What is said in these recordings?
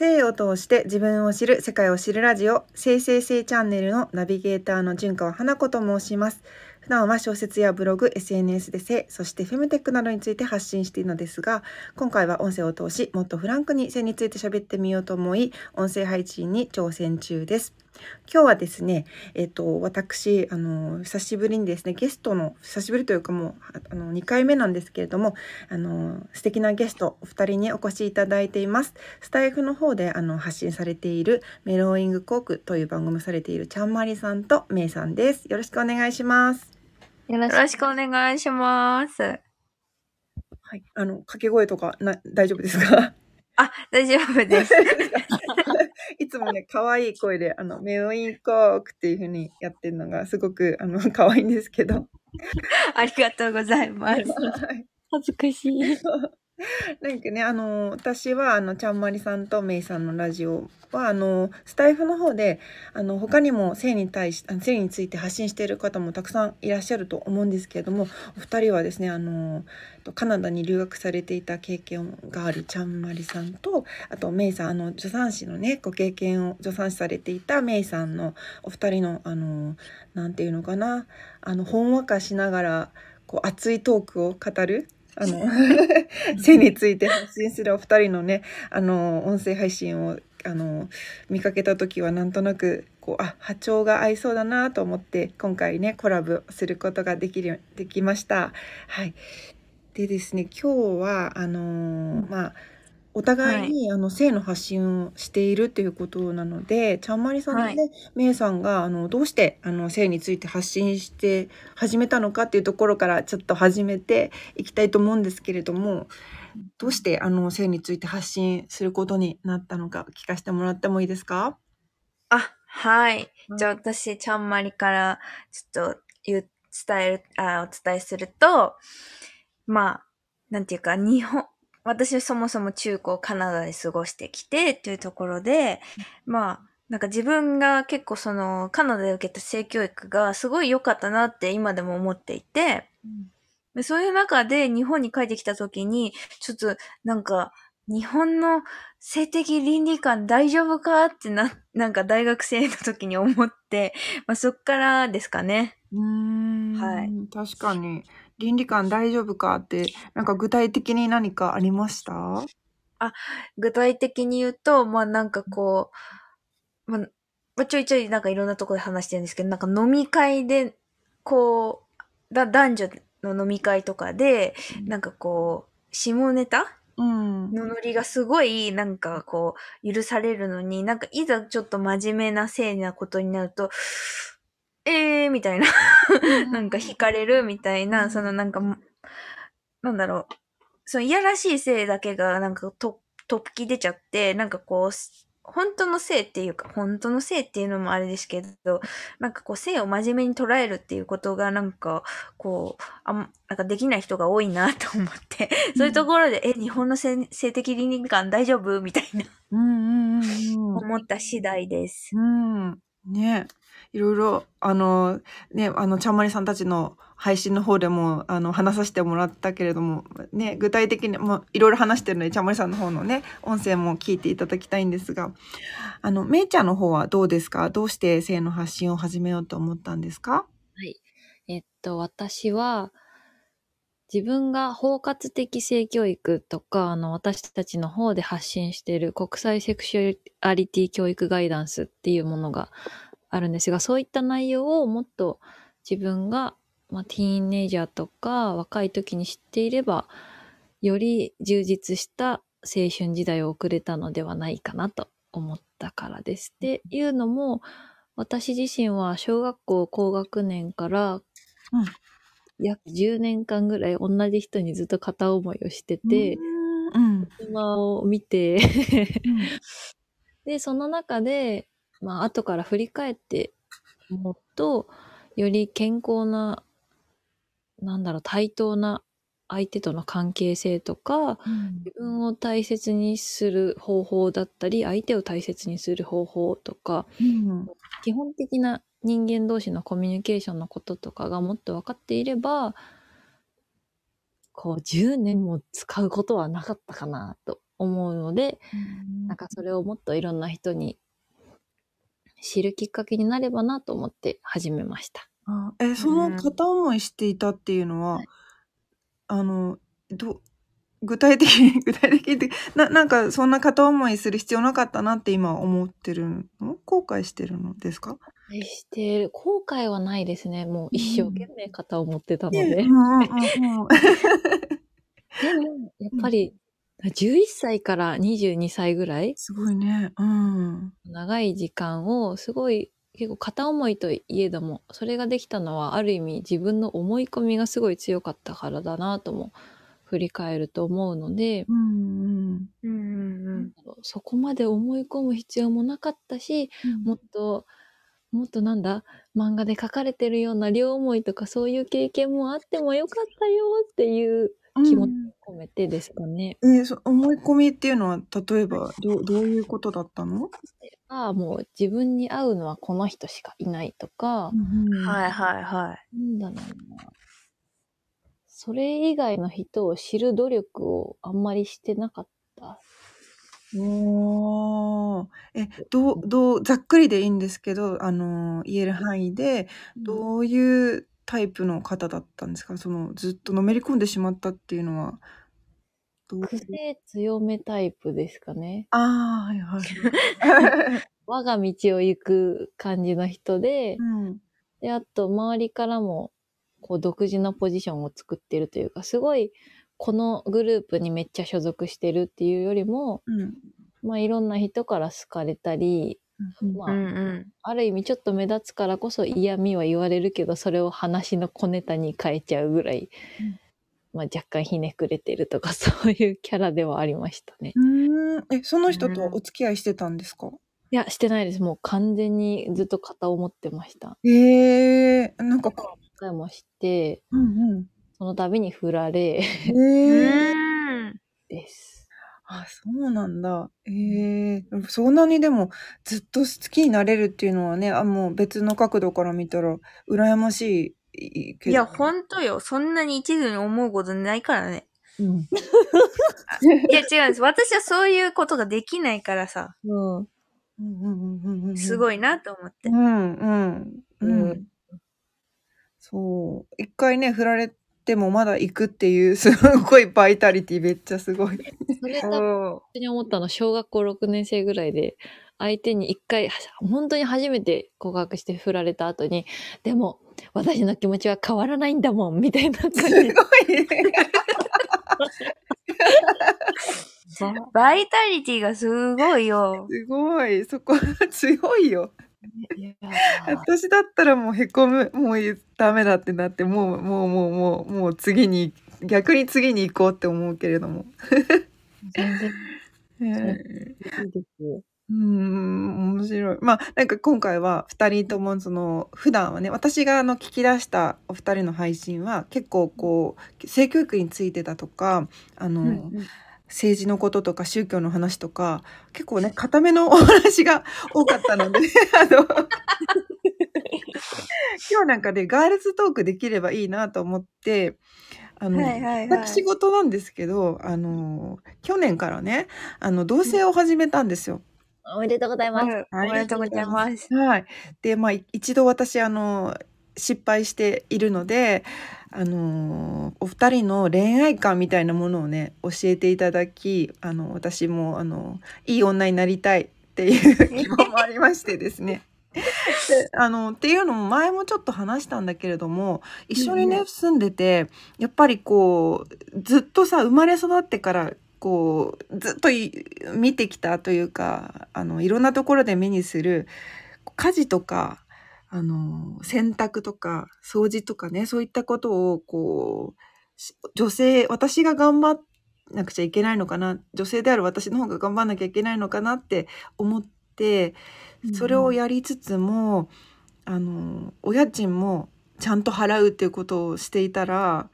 性を通して自分を知る世界を知るラジオ性性性チャンネルのナビゲーターの純川花子と申します。普段は小説やブログ SNS で性そしてフェムテックなどについて発信しているのですが今回は音声を通しもっとフランクに性について喋ってみようと思い音声配信に挑戦中です。今日はですね、えっ、と、私、あの、久しぶりにですね、ゲストの、久しぶりというかもう、あの、2回目なんですけれども、あの、素敵なゲスト、お二人にお越しいただいています。スタイフの方で、あの、発信されている、メローイングコークという番組をされている、ちゃんまりさんとめいさんです。よろしくお願いします。よろよろしくお願いします。はい。あの、掛け声とか、な、大丈夫ですか？あ、大丈夫です。いつもね、可愛い声で、あの、メロインコークっていう風にやってるのが、すごく、あの、可愛いんですけど。ありがとうございます。はい恥ずかしい。なんかね、あの、私は、あの、ちゃんまりさんとめいさんのラジオは、あの、スタイフの方で、あの、他にも性に対し、性について発信している方もたくさんいらっしゃると思うんですけれども、お二人はですね、あの、カナダに留学されていた経験があるちゃんまりさんと、あと、めいさん、あの、助産師のね、ご経験を助産師されていためいさんのお二人の、あの、なんていうのかな、あの、ほんわかしながら、こう、熱いトークを語る、あの、性について発信するお二人のね、あの、音声配信を、あの、見かけた時はなんとなく、こう、あ、波長が合いそうだなと思って、今回ね、コラボすることができる、できました。はい。でですね、今日は、あのまあ、お互いに、あの性の発信をしているっていうことなのでちゃんまりさんとね、はめいさんがあのどうしてあの性について発信して始めたのかっていうところからちょっと始めていきたいと思うんですけれどもどうしてあの性について発信することになったのか聞かせてもらってもいいですか？あ、はい。うん。じゃあ私、ちゃんまりからちょっと言う、伝える、あ、お伝えすると、まあ、なんていうか、日本、私そもそも中高カナダで過ごしてきてっていうところで、まあ、なんか自分が結構そのカナダで受けた性教育がすごい良かったなって今でも思っていて、でそういう中で日本に帰ってきた時に、ちょっとなんか日本の性的倫理観大丈夫かってな、なんか大学生の時に思って、まあそっからですかね。うーん。はい。確かに倫理観大丈夫かってなんか具体的に何かありました？具体的に言うと、まあなんかこう、まあ、まあちょいちょいなんかいろんなところで話してるんですけど、なんか飲み会で、こう、だ男女の飲み会とかで、なんかこう、下ネタうん。のノリがすごいなんかこう許されるのになんかいざちょっと真面目な性なことになるとえーみたいな。なんか惹かれるみたいな。そのなんかなんだろう。そのいやらしい性だけがなんかと突き出ちゃってなんかこう本当の性っていうか本当の性っていうのもあれですけどなんかこう性を真面目に捉えるっていうことがなんかこうあんなんかできない人が多いなと思って。そういうところで、え、日本の性性的倫理観大丈夫？みたいな。うんうんうんうん。思った次第です。うん。ねいろいろ、あの、ね、あの、ちゃんまりさんたちの配信の方でも、あの、話させてもらったけれども、ね、具体的にもいろいろ話してるので、ちゃんまりさんの方のね、音声も聞いていただきたいんですが、あの、めいちゃんの方はどうですか？どうして性の発信を始めようと思ったんですか？はい。えっと、私は、自分が包括的性教育とか、あの、私たちの方で発信している国際セクシュアリティ教育ガイダンスっていうものがあるんですが、そういった内容をもっと自分が、まあ、ティーンネイジャーとか若い時に知っていれば、より充実した青春時代を送れたのではないかなと思ったからです。っていうのも、私自身は小学校高学年から、うん。約10年間ぐらい同じ人にずっと片思いをしてて、うん。今を見て、で、その中で、まあ、後から振り返って思うと、より健康な、なんだろう、対等な相手との関係性とか、自分を大切にする方法だったり、相手を大切にする方法とか、うん。基本的な人間同士のコミュニケーションのこととかがもっと分かっていれば、こう10年も使うことはなかったかなと思うので、なんかそれをもっといろんな人に知るきっかけになればなと思って始めました。あえ、その片思いしていたっていうのは、はいあの、ど、具体的に、具体的にな、なんかそんな片思いする必要なかったなって今思ってるの？後悔してるのですか？してる後悔はないですね。もう一生懸命片思ってたので。ねでうんうんうんうん。も、やっぱり、11歳から22歳ぐらい、すごいね。うん。長い時間をすごい結構片思いといえどもそれができたのはある意味自分の思い込みがすごい強かったからだなとも振り返ると思うので、うんうん。うんうんそこまで思い込む必要もなかったしもっともっとなんだ漫画で書かれてるような両思いとかそういう経験もあってもよかったよっていう気持ちめてですかね。えーそ思い込みっていうのは例えばどうどういうことだったの、ああもう自分に合うのはこの人しかいないとか、うん。い。はいはいはい。なんだろうな。それ以外の人を知る努力をあんまりしてなかった。おーえ、どう、どう、ざっくりでいいんですけど、あの、言える範囲で、どういうタイプの方だったんですか？その、ずっとのめり込んでしまったっていうのは、癖強めタイプですかね。ああ、はいはい。我が道を行く感じの人で、うん。で、あと周りからも、こう独自のポジションを作ってるというか、すごい、このグループにめっちゃ所属してるっていうよりも、うん。まあいろんな人から好かれたり、うんまあ、うんうん。ある意味ちょっと目立つからこそ嫌味は言われるけど、それを話の小ネタに変えちゃうぐらい、うんまあ若干ひねくれてるとか、そういうキャラではありましたね。うーん。え、その人とお付き合いしてたんですか？いや、してないです。もう完全にずっと片思ってました。ええなんか、一回もして、うんその度に振られうん。うええん。です。あ、そうなんだ。ええそんなにでもずっと好きになれるっていうのはね、あ、もう別の角度から見たら羨ましいいや、ほんとよ。そんなに一途に思うことないからね。うん。いや、違うんです。私はそういうことができないからさ、うん。すごいなと思ってう。んうんううん。そう。一回ね、振られてもまだ行くっていう、すごいバイタリティめっちゃすごい。それ多分お本当に思ったの、小学校6年生ぐらいで、相手に一回、本当に初めて告白して振られた後に、でも、私の気持ちは変わらないんだもん、みたいな感じすごいね。バイタリティがすごいよ。すごい。そこ強いよ。私だったらもうへこむ。もうダメだってなって、もう、もう、もう、もう、もう次に、逆に次に行こうって思うけれども。全然 えいいですよ。うーん、面白い。まあ、なんか今回は二人ともその、普段はね、私があの聞き出したお二人の配信は結構こう、性教育についてだとか、あの、政治のこととか宗教の話とか、結構ね、固めのお話が 多かったので、あの、今日なんかで、ガールズトークできればいいなと思って、あの、はいはいはい。私事なんですけど、あの、去年からね、あの、同棲を始めたんですよ。おめでとうございます。うんおめでとうございます。はい。で、まあ、い一度私、あの、失敗しているので、あの、お二人の恋愛観みたいなものをね、教えていただき、あの、私も、あの、いい女になりたいっていう 希望もありましてですね。であのっていうのも前もちょっと話したんだけれども一緒にね、うん住んでてやっぱりこうずっとさ生まれ育ってからこうずっとい見てきたというかあのいろんなところで目にする家事とかあの洗濯とか掃除とかねそういったことをこうし女性私が頑張なくちゃいけないのかな女性である私の方が頑張んなきゃいけないのかなって思ってそれをやりつつも、あのお家賃もちゃんと払うっていうことをしていたら、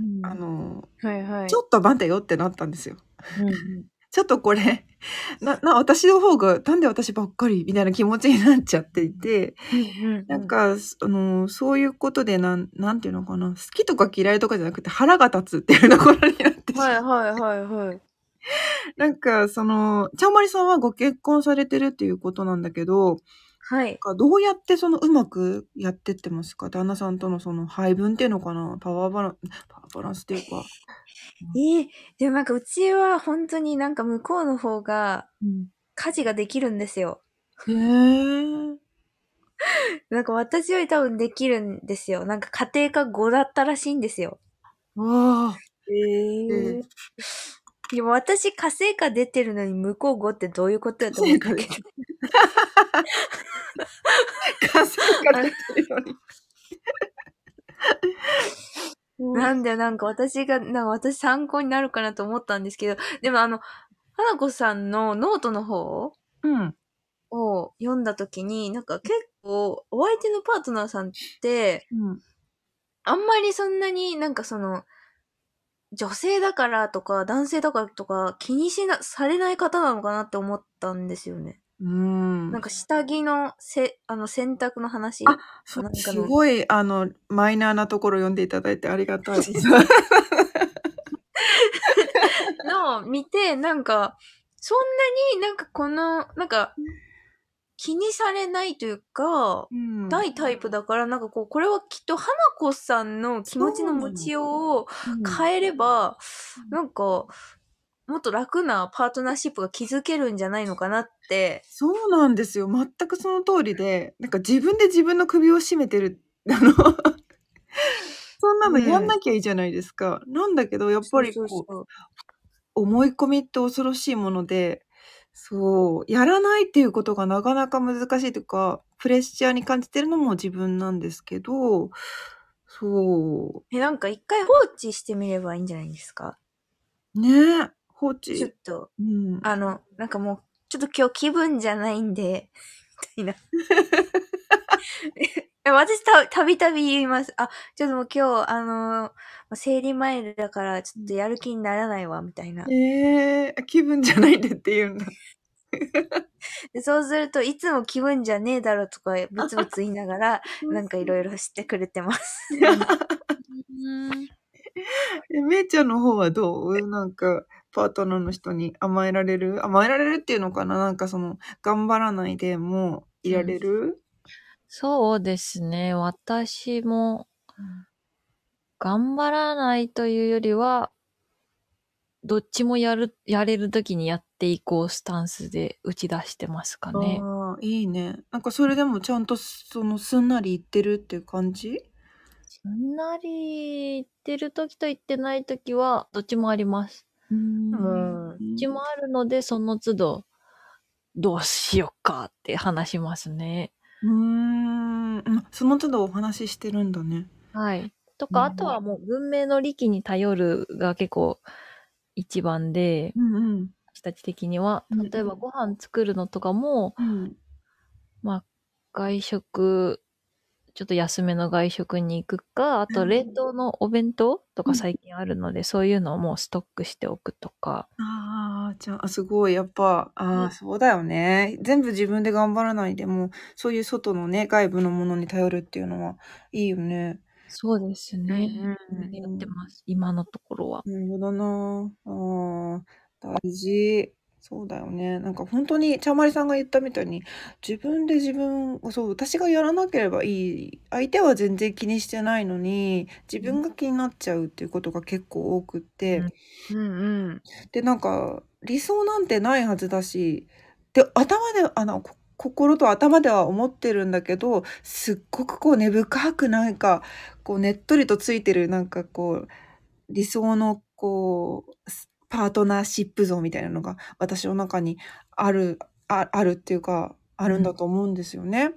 うんあのはいはい。ちょっと待てよってなったんですよ。うんちょっとこれ なな私の方がなんで私ばっかりみたいな気持ちになっちゃっていて、うんうんなんか、あのそういうことでなんなんていうのかな好きとか嫌いとかじゃなくて腹が立つっていうところになってしまうはいはいはいはい。なんか、その、ちゃんまりさんはご結婚されてるっていうことなんだけど、はい。かどうやってそのうまくやってってますか？旦那さんとのその配分っていうのかな？パワーバランス、パワーバランスっていうか。ええでもなんかうちは本当になんか向こうの方がうん、家事ができるんですよ。へえ。なんか私より多分できるんですよ。なんか家庭科5だったらしいんですよ。わあ。ええでも私家政科出てるのに向こう5ってどういうことやと思ったけ？ど。稼いから出てるのに。なんでなんか私が、なんか私参考になるかなと思ったんですけど、でもあの、花子さんのノートの方うん。を読んだときに、なんか結構お相手のパートナーさんって、うん。あんまりそんなになんかその、女性だからとか男性だからとか気にしな、されない方なのかなって思ったんですよね。うん。なんか下着のせ、あの洗濯の話。あそなんかのすごい、あの、マイナーなところ読んでいただいてありがたいです。のを見て、なんか、そんなになんかこの、なんか、気にされないというか、うんないタイプだから、なんかこう、これはきっと花子さんの気持ちの持ちようを変えれば、なんか、もっと楽なパートナーシップが築けるんじゃないのかなって。そうなんですよ。全くその通りで、なんか自分で自分の首を絞めてる。あの、そんなのやんなきゃいいじゃないですか。なんだけど、やっぱりこうそうそう思い込みって恐ろしいもので、そう、やらないっていうことがなかなか難しいというか、プレッシャーに感じてるのも自分なんですけど、そえ、なんか一回放置してみればいいんじゃないですか？う、ねえ、放ちょっ置。と、うん。あの、なんかもう、ちょっと今日気分じゃないんで、みたいな。え私た、たびたび言います。あ、ちょっともう今日、あのー、生理前だから、ちょっとやる気にならないわ、みたいな。えー、気分じゃないでって言うんだ。でそうすると、いつも気分じゃねえだろとか、ブツブツ言いながら、なんかいろいろしてくれてます。めいちゃんの方はどう？なんか、パートナーの人に甘えられる？甘えられるっていうのかな？なんかその、頑張らないでもいられる、そうですね。私も、頑張らないというよりは、どっちもやる、やれるときにやっていこうスタンスで打ち出してますかね。ああ、いいね。なんかそれでもちゃんとそのすんなり言ってるっていう感じ？すんなり言ってるときと言ってないときは、どっちもあります。うんうちもあるので、その都度、どうしよっかって話しますね。うーん。うんその都度お話ししてるんだね。はい。とうんか、あとはもう文明の利器に頼るが結構一番で、うんうん。私たち的にはうん、例えばご飯作るのとかも、うん。まあ、外食、ちょっと安めの外食に行くか、あとうん冷凍のお弁当とうんか最近あるので、そういうのをもうストックしておくとか。ああ、じゃあ、すごい、やっぱ、ああ、うんそうだよね。全部自分で頑張らないでも、そういう外のね、外部のものに頼るっていうのはいいよね。そうですね。うんやってます。今のところは。なるほどな。ああ、大事。そうだよね。なんか本当に、ちゃんまりさんが言ったみたいに、自分で自分、そう、私がやらなければいい。相手は全然気にしてないのに、自分が気になっちゃうっていうことが結構多くって、うんうんうん。で、なんか、理想なんてないはずだし、で、頭で、あの、こ心と頭では思ってるんだけど、すっごくこう根深くなんか、こうねっとりとついてる、なんかこう、理想のこう、スパートナーシップ像みたいなのが私の中にある、ああるっていうか、あるんだと思うんですよね。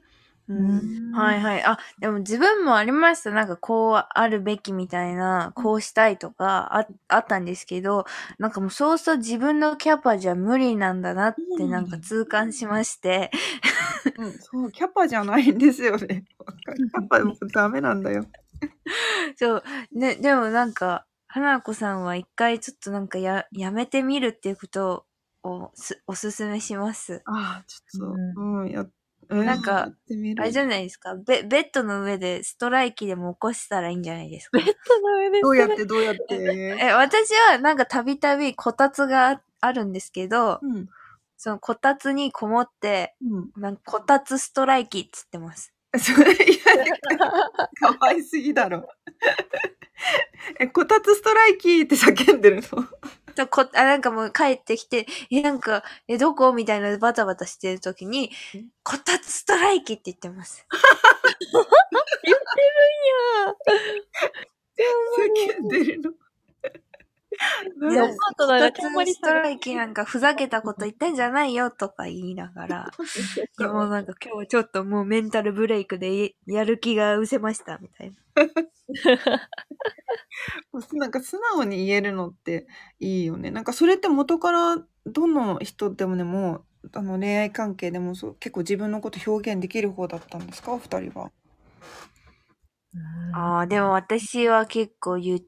うん。はいはい。あ、でも自分もありました。なんかこうあるべきみたいな、こうしたいとかああったんですけど、なんかもうそうそう自分のキャパじゃ無理なんだなってなんか痛感しまして。うん、そう、キャパじゃないんですよね。キャパもダメなんだよ。そう。ね、でもなんか、花子さんは一回ちょっとなんかや、やめてみるっていうことをすおすすめします。ああ、ちょっと、ううん、や、うなんかあれじゃないですか？ベベッドの上でストライキでも起こしたらいいんじゃないですか？ベッドの上ですどうやってどうやって？え、私はなんかたびたびこたつがあるんですけど、うん。そのこたつにこもって、うん。なんかこたつストライキっつってます。それ、いや、かわいすぎだろ。え、こたつストライキーって叫んでるの？とこあなんかもう帰ってきて、え、なんか、え、どこ？みたいなバタバタしてる時に、こたつストライキって言ってます。叫 んでるの。いやいや、パートナーがこたちゃんまりつストライキなんかふざけたこと言ってんじゃないよとか言いながら、でもなんか今日ちょっともうメンタルブレイクでやる気が失せましたみたいな。なんか素直に言えるのっていいよね。なんかそれって元からどの人でもねもうあの恋愛関係でもそう結構自分のこと表現できる方だったんですか？お二人は。ああ、でも私は結構言っ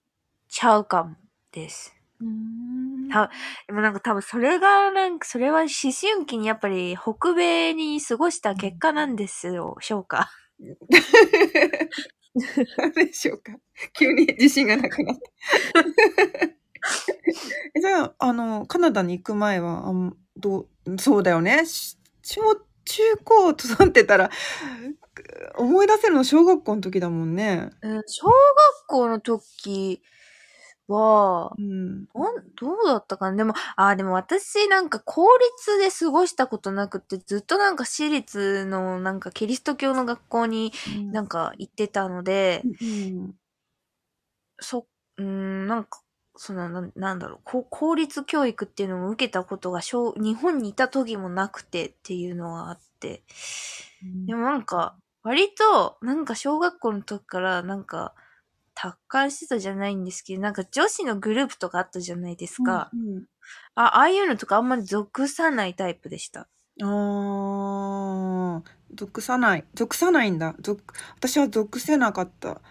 ちゃうかもです。うんたでもなんか多分それがなんか、それは思春期にやっぱり北米に過ごした結果なんですよ、しょうか。何でしょうか急に自信がなくなった。えじゃあ、あの、カナダに行く前は、あんどう、そうだよね。し小、中高となってたら、思い出せるの小学校の時だもんね。うん小学校の時は、うん。なんどうだったかな？でも、あーでも私なんか公立で過ごしたことなくて、ずっとなんか私立のなんかキリスト教の学校になんか行ってたので、うん。そ、うーん、なんか、そのなんなんだろう。こう、公立教育っていうのも受けたことが小、日本にいた時もなくてっていうのがあって、でもなんか、割と、なんか小学校の時から、なんか、達観してたじゃないんですけど、なんか女子のグループとかあったじゃないですか。うんあ、ああいうのとかあんまり属さないタイプでした。ああ、属さない。属さないんだ。属、私は属せなかった。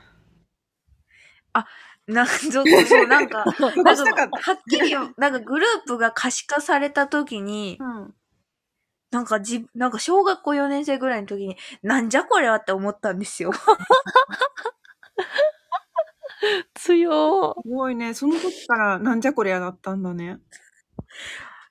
なんか、属 そう、なんか、かはっきり、なんかグループが可視化された時に、た。うん。なんかじ、なんか小学校4年生ぐらいの時に、なんじゃこれはって思ったんですよ。強すごいね。その時からなんじゃこりゃだったんだね。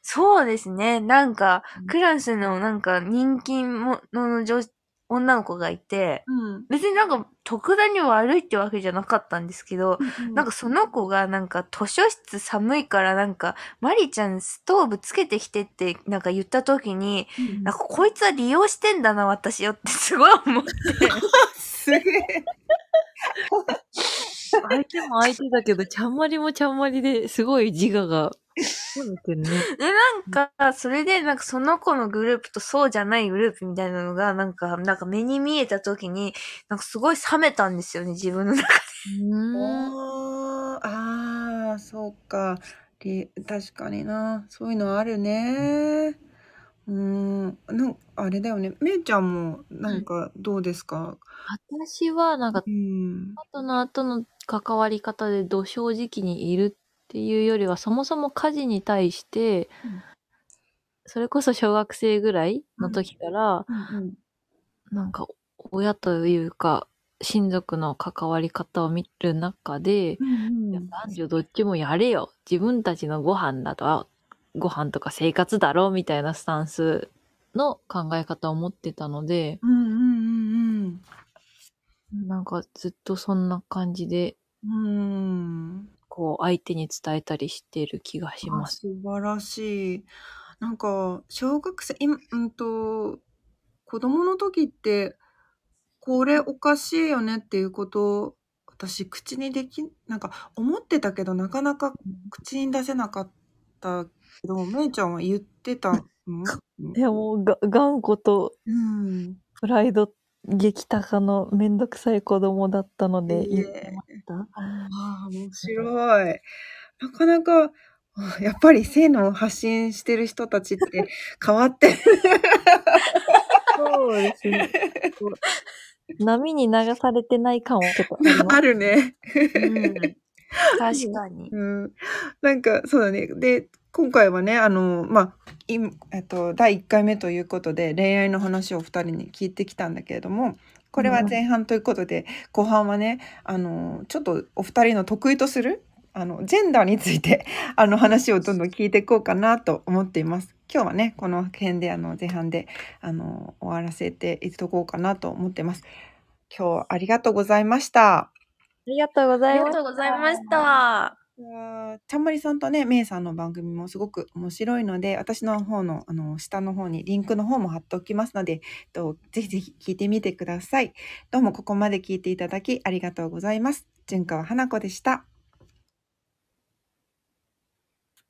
そうですね。なんかうん、クラスのなんか人気者の女女の子がいて、うん。別になんか特段に悪いってわけじゃなかったんですけど、なんかその子がなんか図書室寒いからなんか、マリちゃんストーブつけてきてってなんか言った時に、うん、なんかこいつは利用してんだな私よってすごい思って。すげえ。相手も相手だけど、ちゃんまりもちゃんまりですごい自我が。で、なんか、それで、なんかその子のグループとそうじゃないグループみたいなのが、なんか、なんか目に見えた時に、なんかすごい冷めたんですよね、自分の中で。うん。あーあー、そうか。り確かにな。そういうのあるね。うーん。なんあれだよね。めいちゃんも、なんか、どうですか、私は、なんかう、ん。パートナーとの関わり方で土正直にいるっていうよりは、そもそも家事に対して、うんそれこそ小学生ぐらいの時から、うんなんか、親というか、親族の関わり方を見る中で、うんいや男女どっちもやれよ。自分たちのご飯だと、ご飯とか生活だろうみたいなスタンスの考え方を持ってたので、うんうんうんなんかずっとそんな感じで、うん。うん。こう、相手に伝えたりしてる気がしあます。素晴らしい。なんか、小学生、今、うんと、子供の時って、これおかしいよねっていうことを、私、口にでき、なんか、思ってたけど、なかなか口に出せなかったけど、めいちゃんは言ってたの？いや、もうが、頑固とうん。プライド激高のめんどくさい子供だったので、言ってねました。ああ、面白い。なかなか、あ やっぱり性の発信してる人たちって 変わってる。そうですね。波に流されてない感はちょっとあるね。うん。確かに。うん。なんか、そうだね。で、今回はね、あの、まあ、いえっと、第1回目ということで、恋愛の話を2人に聞いてきたんだけれども、これは前半ということで、後半はね、あの、ちょっとお二人の得意とする、あの、ジェンダーについて、あの、話をどんどん聞いていこうかなと思っています。今日はね、この辺で、あの、前半で、あの、終わらせていっとこうかなと思ってます。今日はありがとうございました。ありがとうごありざいます。がとうございました。ちゃんまりさんとね、めいさんの番組もすごく面白いので、私の方の、あの、下の方にリンクの方も貼っておきますので、えっとぜひぜひ聞いてみてください。どうもここまで聞いていただきありがとうございます。純川花子でした。